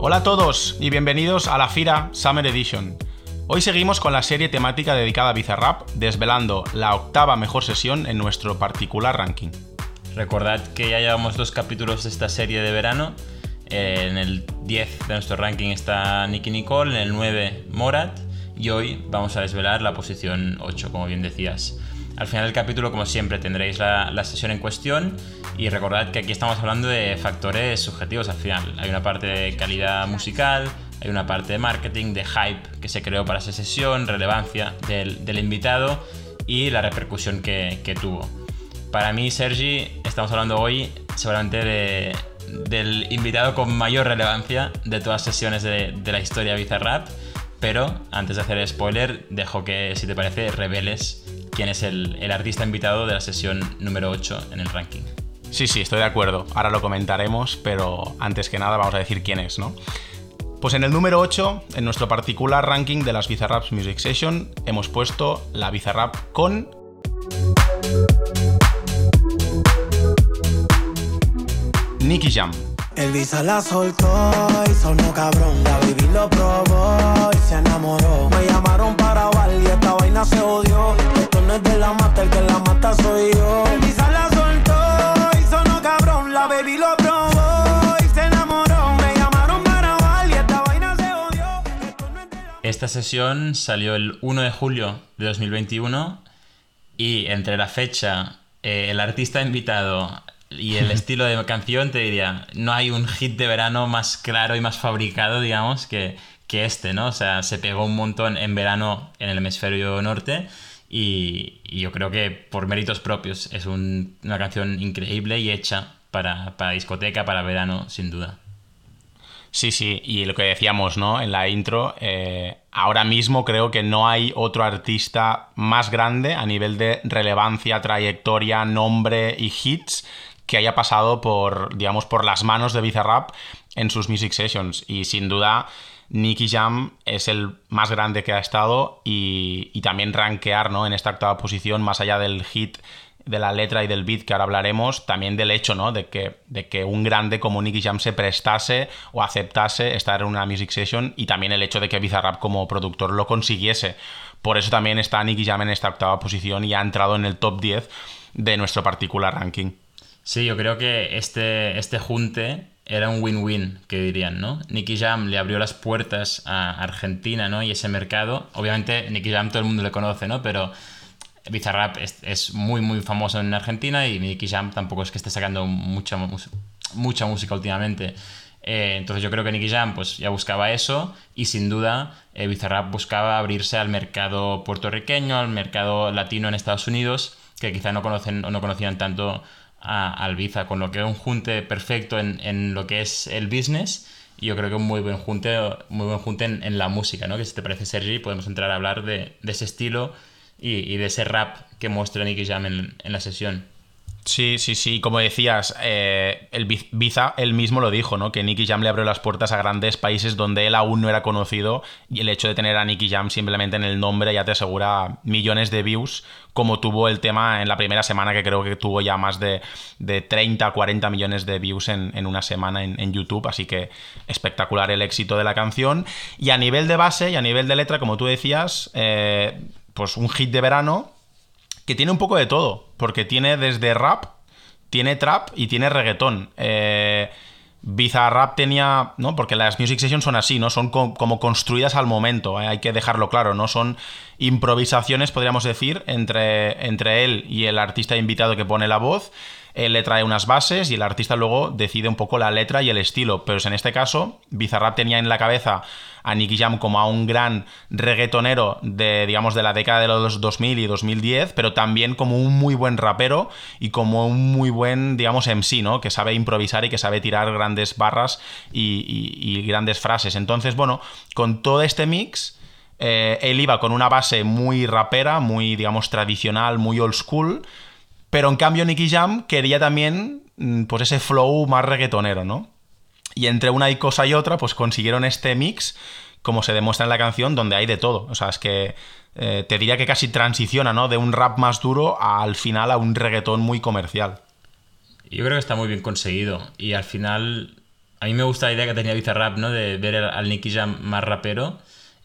Hola a todos y bienvenidos a la FIRA Summer Edition. Hoy seguimos con la serie temática dedicada a Bizarrap, desvelando la octava mejor sesión en nuestro particular ranking. Recordad que ya llevamos dos capítulos de esta serie de verano. En el 10 de nuestro ranking está Nicky Nicole, en el 9 Morat y hoy vamos a desvelar la posición 8, como bien decías. Al final del capítulo, como siempre, tendréis la, la, sesión en cuestión y recordad que aquí estamos hablando de factores subjetivos al final. Hay una parte de calidad musical, hay una parte de marketing, de hype que se creó para esa sesión, relevancia del, del invitado y la repercusión que, que, tuvo. Para mí, Sergi, estamos hablando hoy seguramente de, del invitado con mayor relevancia de todas las sesiones de, la historia Bizarrap. Pero antes de hacer spoiler, dejo que, si te parece, reveles quién es el, el, artista invitado de la sesión número 8 en el ranking. Sí, sí, estoy de acuerdo. Ahora lo comentaremos, pero antes que nada vamos a decir quién es, ¿no? Pues en el número 8, en nuestro particular ranking de las Bizarraps Music Session, hemos puesto la Bizarrap con... Nicky Jam. El visa la soltó y sonó cabrón. La baby lo probó y se enamoró. Me llamaron para bal y esta vaina se odió. Esto no es de la mata, el que la mata soy yo. El visa la soltó y sonó cabrón. La baby lo probó y se enamoró. Me llamaron para bal y esta vaina se odió. Esto no es de la Esta sesión salió el 1 de julio de 2021 y entre la fecha, eh, el artista invitado y el estilo de canción, te diría, no hay un hit de verano más claro y más fabricado, digamos, que, que este, ¿no? O sea, se pegó un montón en verano en el hemisferio norte y, yo creo que por méritos propios es un, una canción increíble y hecha para, para discoteca, para verano, sin duda. Sí, sí, y lo que decíamos, ¿no? En la intro, eh, ahora mismo creo que no hay otro artista más grande a nivel de relevancia, trayectoria, nombre y hits que haya pasado por, digamos, por las manos de Bizarrap en sus music sessions. Y sin duda, Nicky Jam es el más grande que ha estado y, y también rankear ¿no? en esta octava posición, más allá del hit de la letra y del beat que ahora hablaremos, también del hecho, ¿no? De que, de que un grande como Nicky Jam se prestase o aceptase estar en una music session y también el hecho de que Bizarrap como productor lo consiguiese. Por eso también está Nicky Jam en esta octava posición y ha entrado en el top 10 de nuestro particular ranking. Sí, yo creo que este, este junte era un win-win, que dirían, ¿no? Nicky Jam le abrió las puertas a Argentina, ¿no? Y ese mercado, obviamente Nicky Jam todo el mundo le conoce, ¿no? Pero Bizarrap es, muy, muy famoso en Argentina y Nicky Jam tampoco es que esté sacando mucha, mucha música últimamente. Eh, entonces yo creo que Nicky Jam pues ya buscaba eso y sin duda eh, Bizarrap buscaba abrirse al mercado puertorriqueño, al mercado latino en Estados Unidos, que quizá no conocen no conocían tanto a Albiza, con lo que es un junte perfecto en, en, lo que es el business y yo creo que un muy buen junte, muy buen junte en, la música, ¿no? Que si te parece, Sergi, podemos entrar a hablar de, ese estilo y, de ese rap que muestra Nicky Jam en la sesión. Sí, sí, sí. Como decías, eh, el Biza él mismo lo dijo, ¿no? Que Nicky Jam le abrió las puertas a grandes países donde él aún no era conocido y el hecho de tener a Nicky Jam simplemente en el nombre ya te asegura millones de views, como tuvo el tema en la primera semana, que creo que tuvo ya más de, de 30, 40 millones de views en, una semana en, en, YouTube. Así que espectacular el éxito de la canción. Y a nivel de base y a nivel de letra, como tú decías, eh, pues un hit de verano que tiene un poco de todo, porque tiene desde rap, tiene trap y tiene reggaetón. Eh, Bizarrap tenía, ¿no? Porque las music sessions son así, ¿no? Son co como construidas al momento, ¿eh? hay que dejarlo claro, ¿no? Son improvisaciones, podríamos decir, entre, entre él y el artista invitado que pone la voz. Él le trae unas bases y el artista luego decide un poco la letra y el estilo. Pero en este caso, Bizarrap tenía en la cabeza a Nicky Jam como a un gran reggaetonero de, digamos, de la década de los 2000 y 2010, pero también como un muy buen rapero y como un muy buen, digamos, MC, ¿no? Que sabe improvisar y que sabe tirar grandes barras y, grandes frases. Entonces, bueno, con todo este mix, eh, él iba con una base muy rapera, muy, digamos, tradicional, muy old school, pero en cambio Nicky Jam quería también, pues ese flow más reggaetonero, ¿no? Y entre una y cosa y otra, pues consiguieron este mix, como se demuestra en la canción, donde hay de todo. O sea, es que eh, te diría que casi transiciona, ¿no? De un rap más duro al final a un reggaetón muy comercial. Yo creo que está muy bien conseguido. Y al final, a mí me gusta la idea que tenía Bizarrap, ¿no? De ver al Nicky Jam más rapero.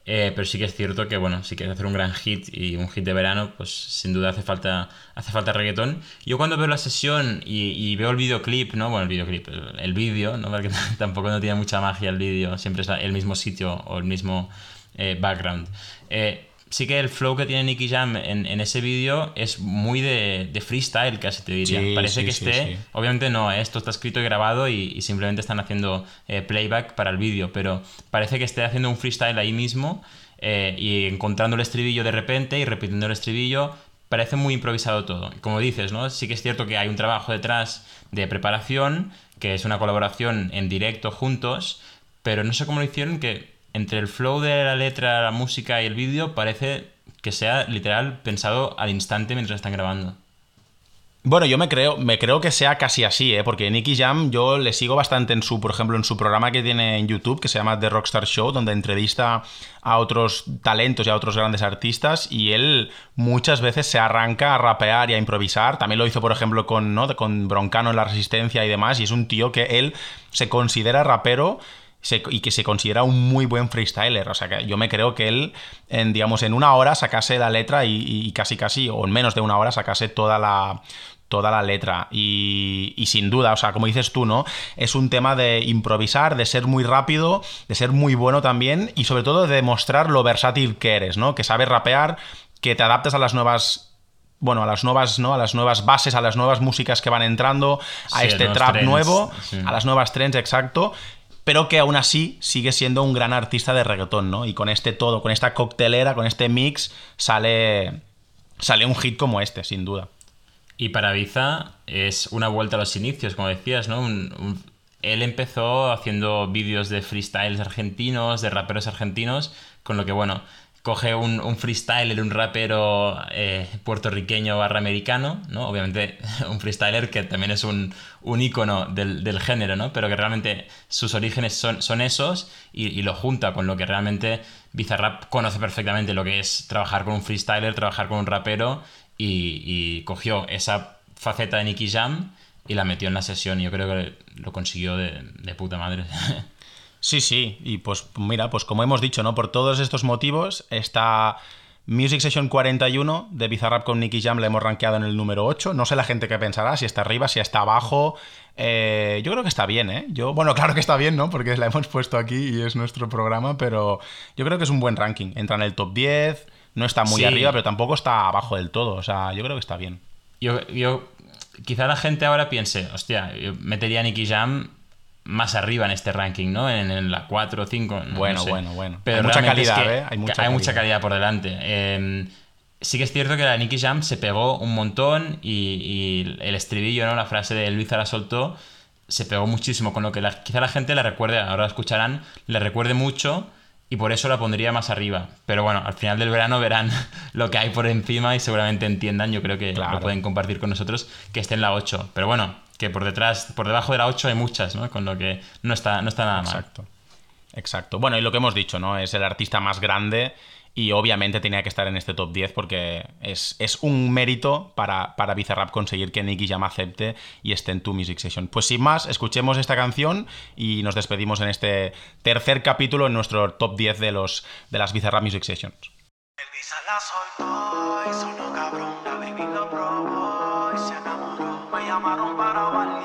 Eh, pero sí que es cierto que, bueno, si quieres hacer un gran hit y un hit de verano, pues sin duda hace falta, hace falta reggaetón. Yo cuando veo la sesión y, veo el videoclip, ¿no? Bueno, el videoclip, el, vídeo, ¿no? Porque tampoco no tiene mucha magia el vídeo, siempre es el mismo sitio o el mismo eh, background. Eh, sí que el flow que tiene Nicky Jam en, ese vídeo es muy de, freestyle, casi te diría. Parece que esté, obviamente no, ¿eh? esto está escrito y grabado y, simplemente están haciendo eh, playback para el vídeo, pero parece que esté haciendo un freestyle ahí mismo eh, y encontrando el estribillo de repente y repitiendo el estribillo. Parece muy improvisado todo. Como dices, ¿no? Sí que es cierto que hay un trabajo detrás de preparación, que es una colaboración en directo juntos, pero no sé cómo lo hicieron que entre el flow de la letra, la música y el vídeo parece que sea literal pensado al instante mientras están grabando. Bueno, yo me creo, me creo que sea casi así, ¿eh? porque Nicky Jam yo le sigo bastante en su, por ejemplo, en su programa que tiene en YouTube, que se llama The Rockstar Show, donde entrevista a otros talentos y a otros grandes artistas, y él muchas veces se arranca a rapear y a improvisar. También lo hizo, por ejemplo, con, ¿no? con Broncano en La Resistencia y demás, y es un tío que él se considera rapero y que se considera un muy buen freestyler. O sea, que yo me creo que él, en, digamos, en una hora sacase la letra y, casi casi, o en menos de una hora sacase toda la, toda la letra. Y, y, sin duda, o sea, como dices tú, ¿no? Es un tema de improvisar, de ser muy rápido, de ser muy bueno también y sobre todo de demostrar lo versátil que eres, ¿no? Que sabes rapear, que te adaptas a las nuevas bueno, a las nuevas, ¿no? A las nuevas bases, a las nuevas músicas que van entrando, a este trap nuevo, a las nuevas trends, exacto pero que aún así sigue siendo un gran artista de reggaetón, ¿no? Y con este todo, con esta coctelera, con este mix, sale, sale un hit como este, sin duda. Y para Biza es una vuelta a los inicios, como decías, ¿no? él empezó haciendo vídeos de freestyles argentinos, de raperos argentinos, con lo que, bueno, coge un, un freestyler, un rapero eh, puertorriqueño barra americano, ¿no? Obviamente un freestyler que también es un, un ícono del, género, ¿no? Pero que realmente sus orígenes son, son esos y, lo junta con lo que realmente Bizarrap conoce perfectamente, lo que es trabajar con un freestyler, trabajar con un rapero y, cogió esa faceta de Nicky Jam y la metió en la sesión y yo creo que lo consiguió de, de puta madre. Sí, sí, y pues mira, pues como hemos dicho, ¿no? Por todos estos motivos, esta Music Session 41 de Bizarrap con Nicky Jam la hemos rankeado en el número 8. No sé la gente qué pensará, si está arriba, si está abajo. Eh, yo creo que está bien, ¿eh? Yo, bueno, claro que está bien, ¿no? Porque la hemos puesto aquí y es nuestro programa, pero yo creo que es un buen ranking. Entra en el top 10, no está muy arriba, pero tampoco está abajo del todo. O sea, yo creo que está bien. Yo, yo quizá la gente ahora piense, hostia, yo metería a Nicky Jam más arriba en este ranking, ¿no? En, la 4 o 5. bueno, bueno, bueno. Pero hay mucha calidad, ¿eh? Hay mucha, calidad. por delante. Em, sí que es cierto que la Nicky Jam se pegó un montón y, el estribillo, ¿no? La frase de Luisa la soltó, se pegó muchísimo, con lo que quizá la gente la recuerde, ahora la escucharán, le recuerde mucho y por eso la pondría más arriba. Pero bueno, al final del verano verán lo que hay por encima y seguramente entiendan, yo creo que lo pueden compartir con nosotros, que esté en la 8. Pero bueno, que por detrás, por debajo de la 8 hay muchas, ¿no? Con lo que no está, no está nada mal. Exacto. Exacto. Bueno, y lo que hemos dicho, ¿no? Es el artista más grande y obviamente tenía que estar en este top 10 porque es, un mérito para, para Bizarrap conseguir que Nicky Jam acepte y esté en tu Music Session. Pues sin más, escuchemos esta canción y nos despedimos en este tercer capítulo en nuestro top 10 de, los, de las Bizarrap Music Sessions. llamaron para validar.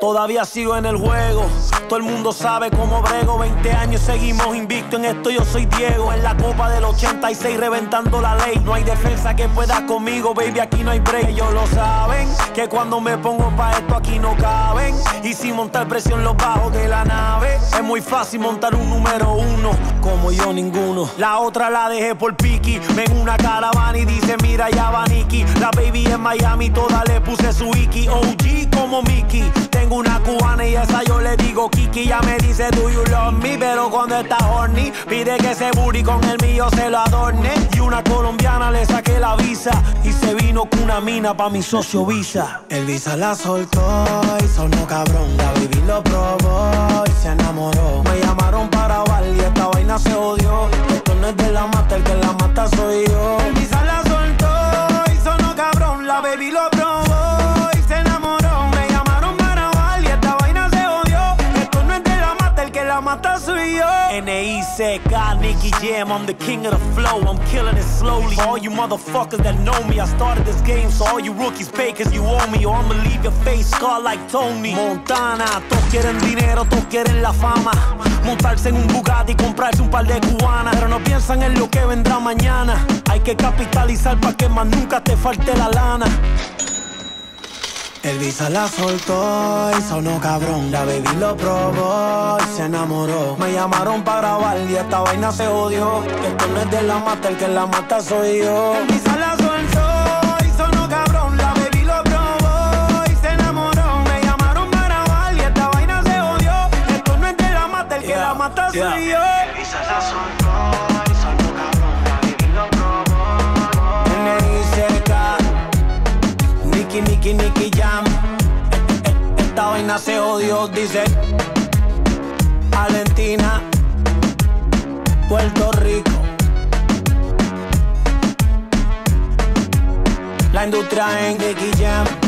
Todavía sigo en el juego, todo el mundo sabe cómo brego. 20 años seguimos invicto en esto, yo soy Diego. En la copa del 86 reventando la ley. No hay defensa que pueda conmigo, baby, aquí no hay break. Ellos lo saben, que cuando me pongo pa' esto aquí no caben. Y sin montar presión los bajos de la nave, es muy fácil montar un número uno, como yo ninguno. La otra la dejé por Piki, ven una caravana y dice, mira ya va Nicky. La baby Miami, toda le puse su Iki. OG como Mickey tengo una cubana y esa yo le digo Kiki. Ya me dice, do you love me? Pero cuando está horny, pide que ese booty con el mío se lo adorne. Y una colombiana le saqué la visa y se vino con una mina pa' mi socio Visa. El Visa la soltó y sonó cabrón. La baby lo probó y se enamoró. Me llamaron para bal y esta vaina se odió. Esto no es de la mata, el que la mata soy yo. El Visa la N-A-E-C-K, Nicky Jam, I'm the king of the flow. I'm killing it slowly. All you motherfuckers that know me, I started this game, so all you rookies cause you owe me. Or I'ma leave your face scarred like Tony. Montana, todos quieren dinero, todos quieren la fama. Montarse en un Bugatti y comprarse un par de cubanas. Pero no piensan en lo que vendrá mañana. Hay que capitalizar para que más nunca te falte la lana. El Visa la soltó y sonó cabrón. La baby lo probó y se enamoró. Me llamaron para grabar y esta vaina se odió. Que esto no es de la mata, el que la mata soy yo. El Visa la soltó y sonó cabrón. La baby lo probó y se enamoró. Me llamaron para grabar y esta vaina se odió. Esto no es de la mata, el que la mata soy yo. Se odió, dice Valentina, Puerto Rico. La industria en Jam.